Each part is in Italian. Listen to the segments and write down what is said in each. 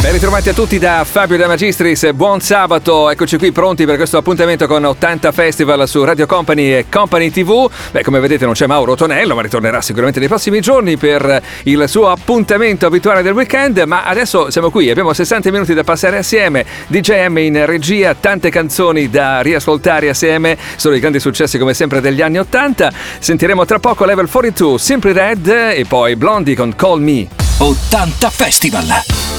Ben ritrovati a tutti da Fabio De Magistris, buon sabato, eccoci qui pronti per questo appuntamento con 80 Festival su Radio Company e Company TV. Beh, come vedete non c'è Mauro Tonello, ma ritornerà sicuramente nei prossimi giorni per il suo appuntamento abituale del weekend, ma adesso siamo qui, abbiamo 60 minuti da passare assieme, DJM in regia, tante canzoni da riascoltare assieme, sono i grandi successi come sempre degli anni 80. Sentiremo tra poco Level 42, Simply Red e poi Blondie con Call Me. 80 Festival.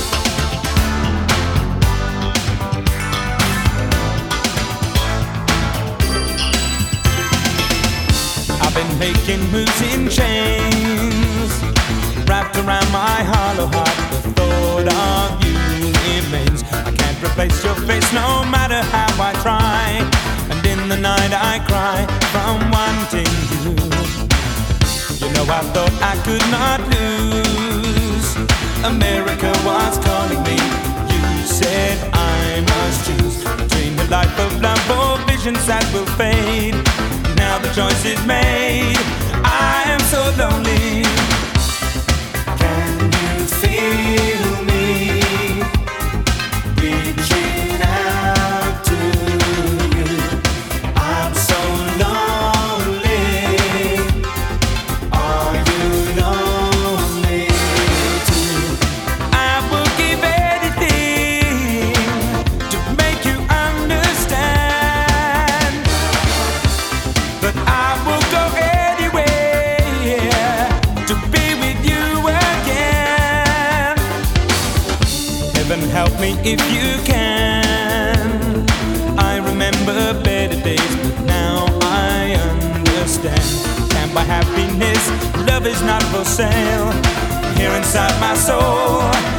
I've making moves in chains, wrapped around my hollow heart. The thought of you remains. I can't replace your face, no matter how I try. And in the night I cry from wanting you. You know I thought I could not lose. America was choices made. I am so lonely. sail here inside my soul.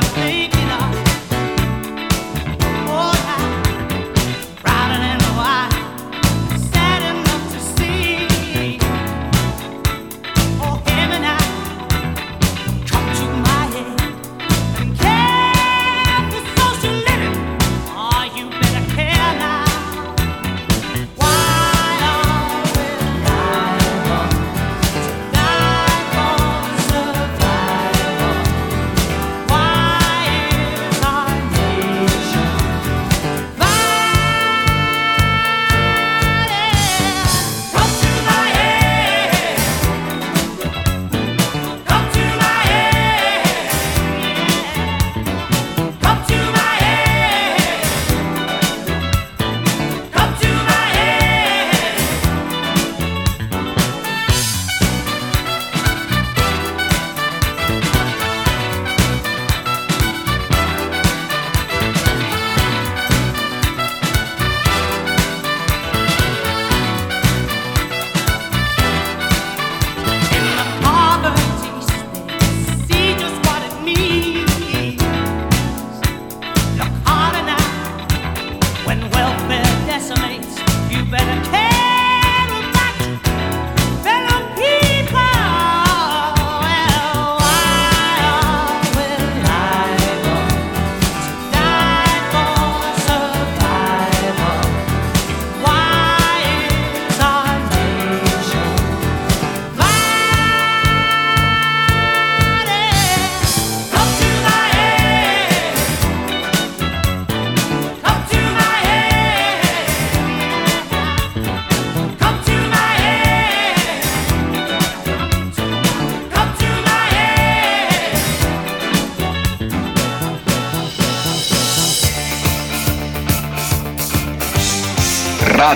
my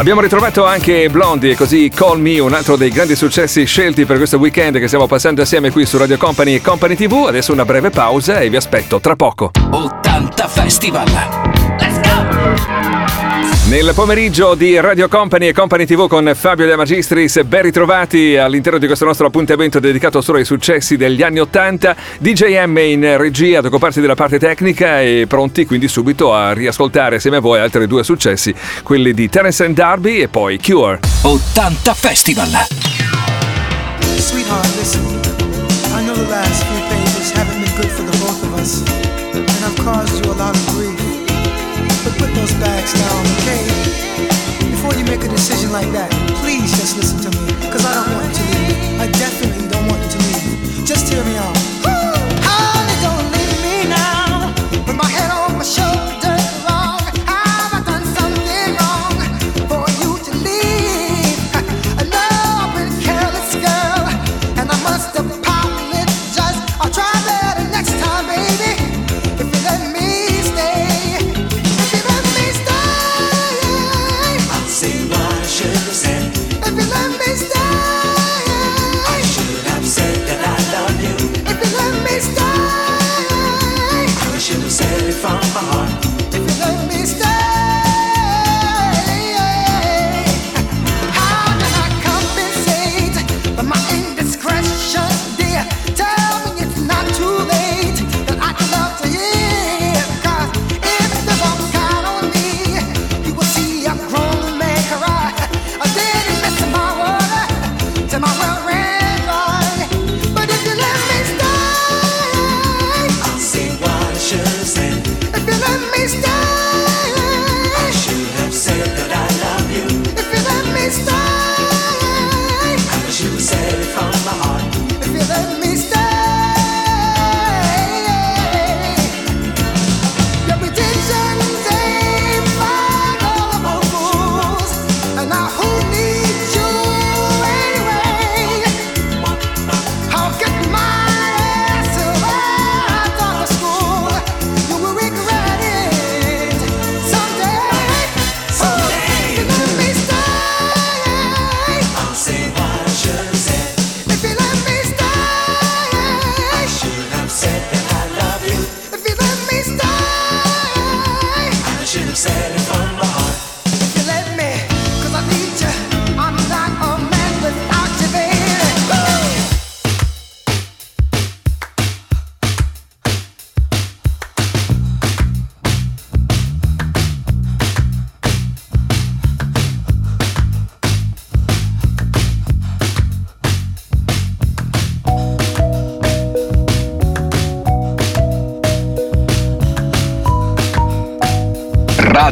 Abbiamo ritrovato anche Blondie, così Call Me, un altro dei grandi successi scelti per questo weekend che stiamo passando assieme qui su Radio Company e Company TV. Adesso una breve pausa e vi aspetto tra poco. 80 Festival! Nel pomeriggio di Radio Company e Company TV con Fabio De Magistris, ben ritrovati all'interno di questo nostro appuntamento dedicato solo ai successi degli anni 80. DJM in regia ad occuparsi della parte tecnica e pronti quindi subito a riascoltare assieme a voi altri due successi, quelli di Terence and Darby e poi Cure. 80 Festival. Sweetheart, listen. I know the last few pages haven't been good for the both of us, and I've caused you a lot of decision like that, please just listen to me.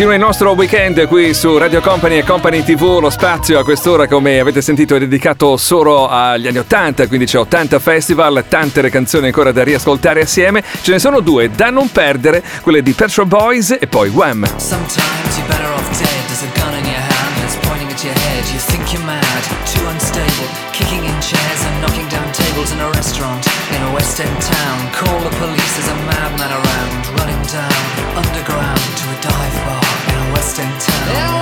Continua il nostro weekend qui su Radio Company e Company TV. Lo spazio a quest'ora, come avete sentito, è dedicato solo agli anni 80, quindi c'è 80 Festival, tante le canzoni ancora da riascoltare assieme. Ce ne sono due da non perdere, quelle di Petro Boys e poi Wham. Sometimes you're better off dead you think you're mad, too unstable. Kicking in chairs and knocking down tables in a restaurant in a West End town. Call the police, there's a madman around, running down underground to a dive bar in a West End town.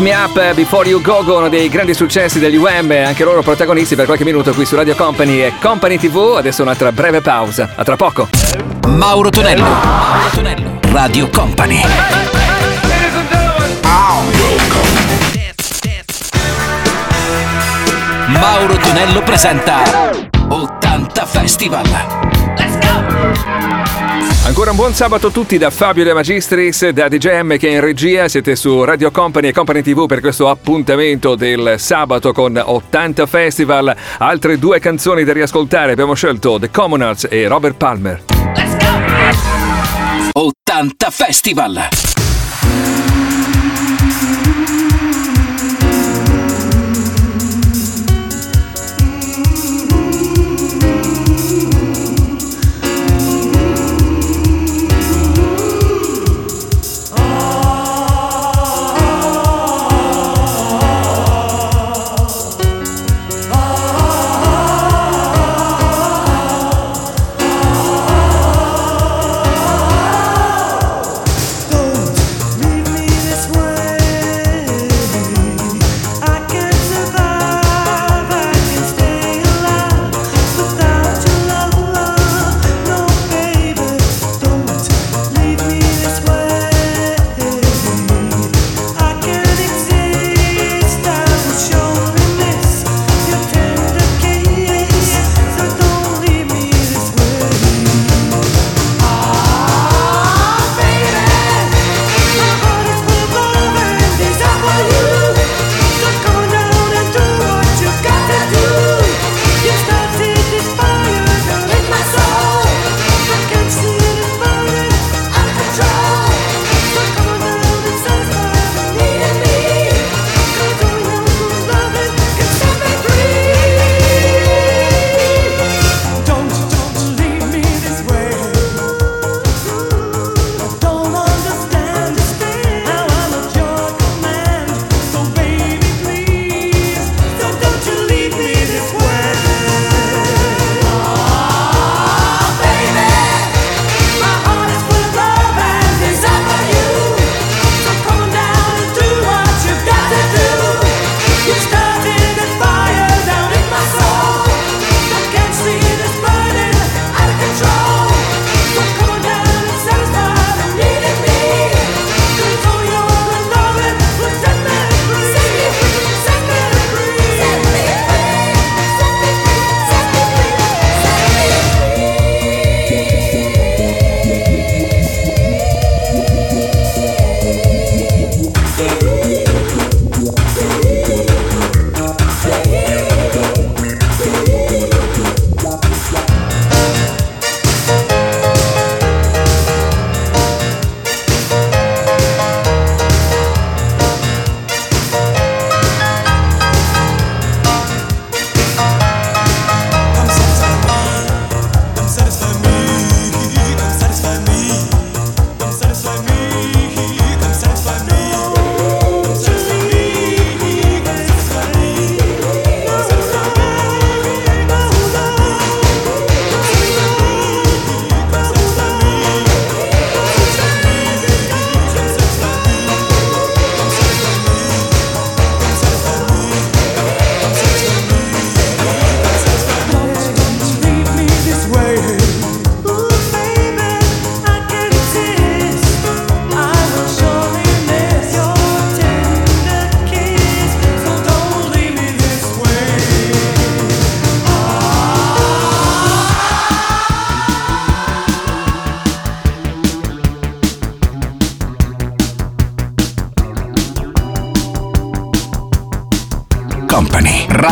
Wake Me Up eh, Before You Go Go, uno dei grandi successi degli UM, anche loro protagonisti per qualche minuto qui su Radio Company e Company TV. Adesso un'altra breve pausa, a tra poco. Mauro Tonello, Mauro Tonello, Radio Company. Mauro Tonello presenta 80 Festival. Ancora un buon sabato a tutti da Fabio De Magistris, da DJM che è in regia, siete su Radio Company e Company TV per questo appuntamento del sabato con 80 Festival. Altre due canzoni da riascoltare, abbiamo scelto The Commoners e Robert Palmer. Let's go! 80 Festival!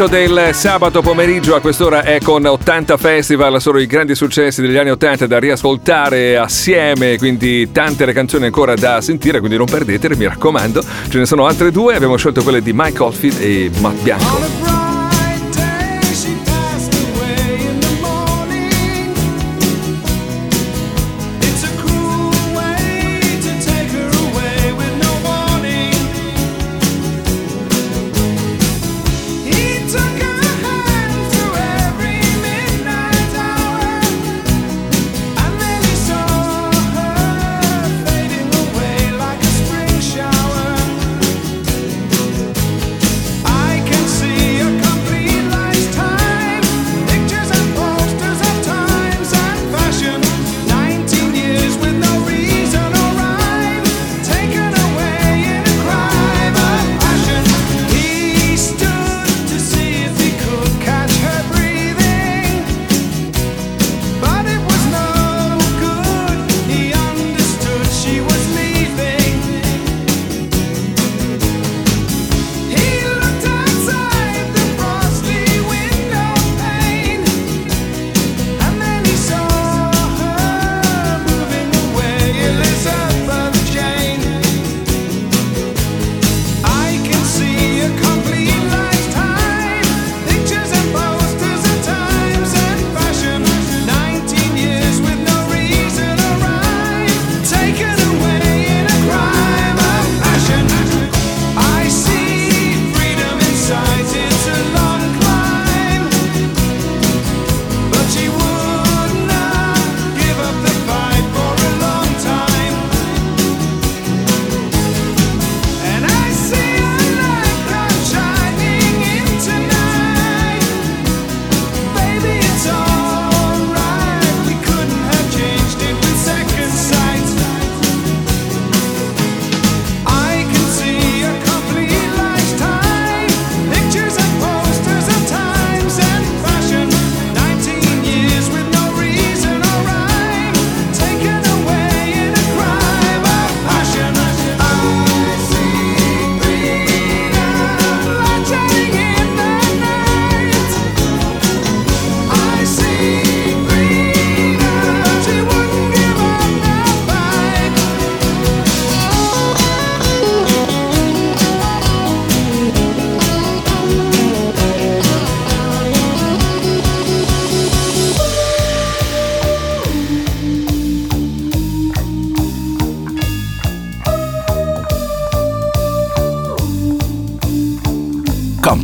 L'invito del sabato pomeriggio a quest'ora è con 80 Festival, sono i grandi successi degli anni 80 da riascoltare assieme, quindi tante le canzoni ancora da sentire, quindi non perdetele, mi raccomando. Ce ne sono altre due, abbiamo scelto quelle di Mike Oldfield e Matt Bianco.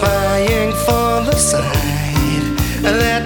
satisfying for the side. That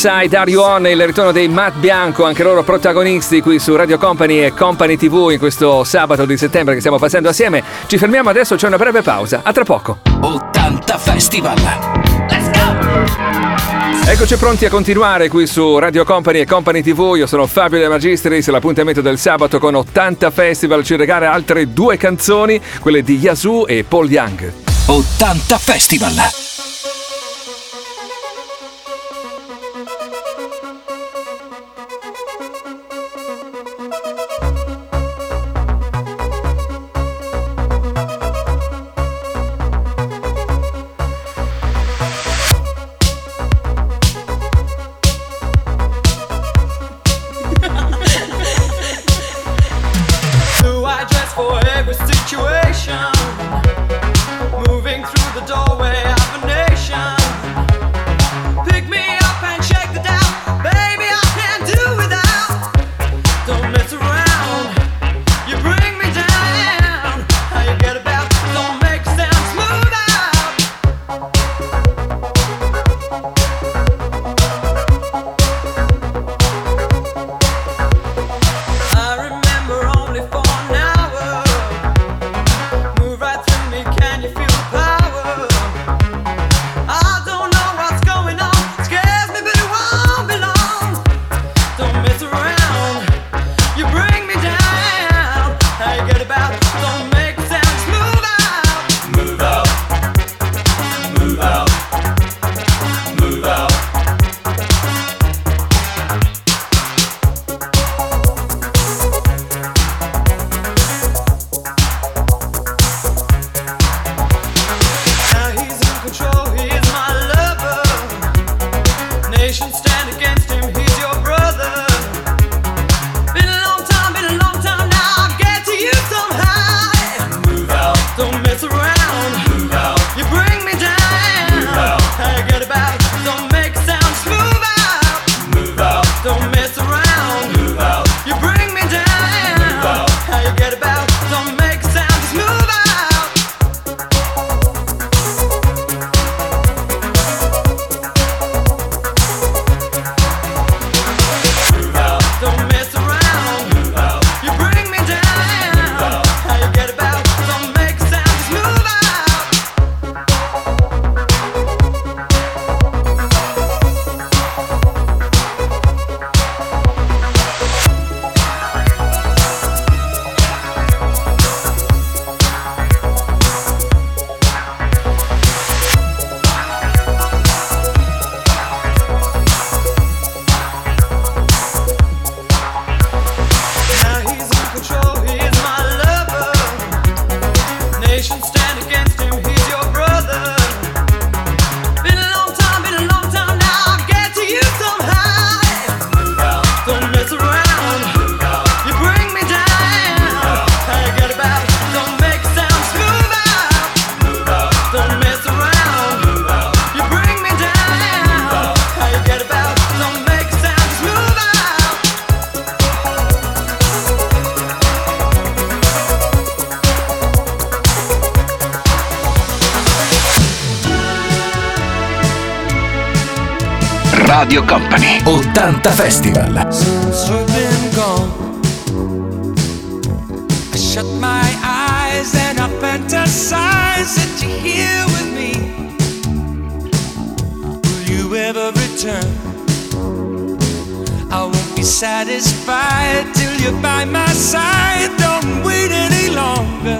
on? Usai Dario On e il ritorno dei Matt Bianco, anche loro protagonisti qui su Radio Company e Company TV in questo sabato di settembre che stiamo passando assieme. Ci fermiamo adesso, c'è una breve pausa. A tra poco. 80 Festival. Eccoci pronti a continuare qui su Radio Company e Company TV. Io sono Fabio De Magistris. L'appuntamento del sabato con 80 Festival ci regala altre due canzoni, quelle di Yazoo e Paul Young. 80 Festival. Radio Company 80 Festival Since you've been gone, I shut my eyes and I fantasize that you're here with me. Will you ever return? I won't be satisfied till you're by my side. Don't wait any longer.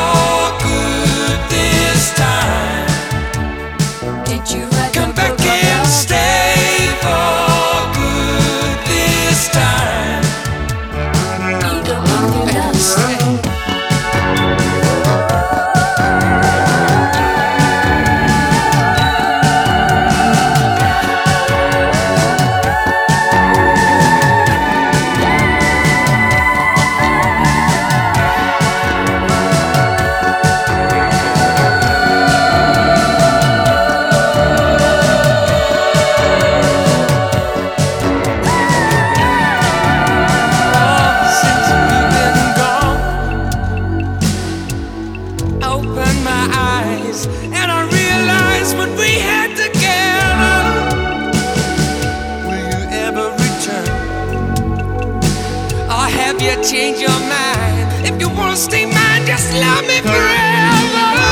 Have you changed your mind? If you wanna stay mine, just love me forever.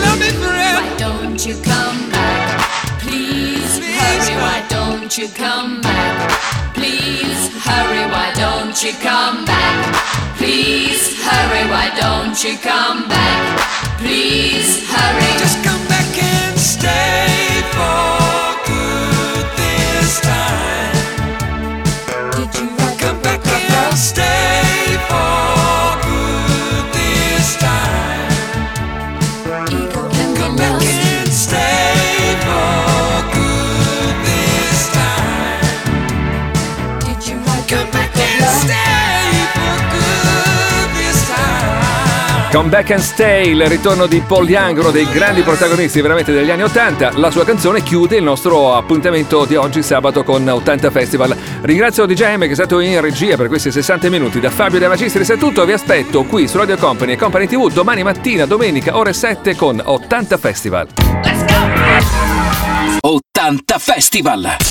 Love me forever. Why don't you come back? Please hurry. Why don't you come back? Please hurry. Why don't you come back? Please hurry. Why don't you come back? Please hurry. Just come back and stay for Come Back and Stay, il ritorno di Paul Young, uno dei grandi protagonisti veramente degli anni 80. La sua canzone chiude il nostro appuntamento di oggi sabato con 80 Festival. Ringrazio DJM che è stato in regia per questi 60 minuti. Da Fabio De Magistris è tutto, vi aspetto qui su Radio Company e Company TV domani mattina, domenica, ore 7 con 80 Festival. 80 Festival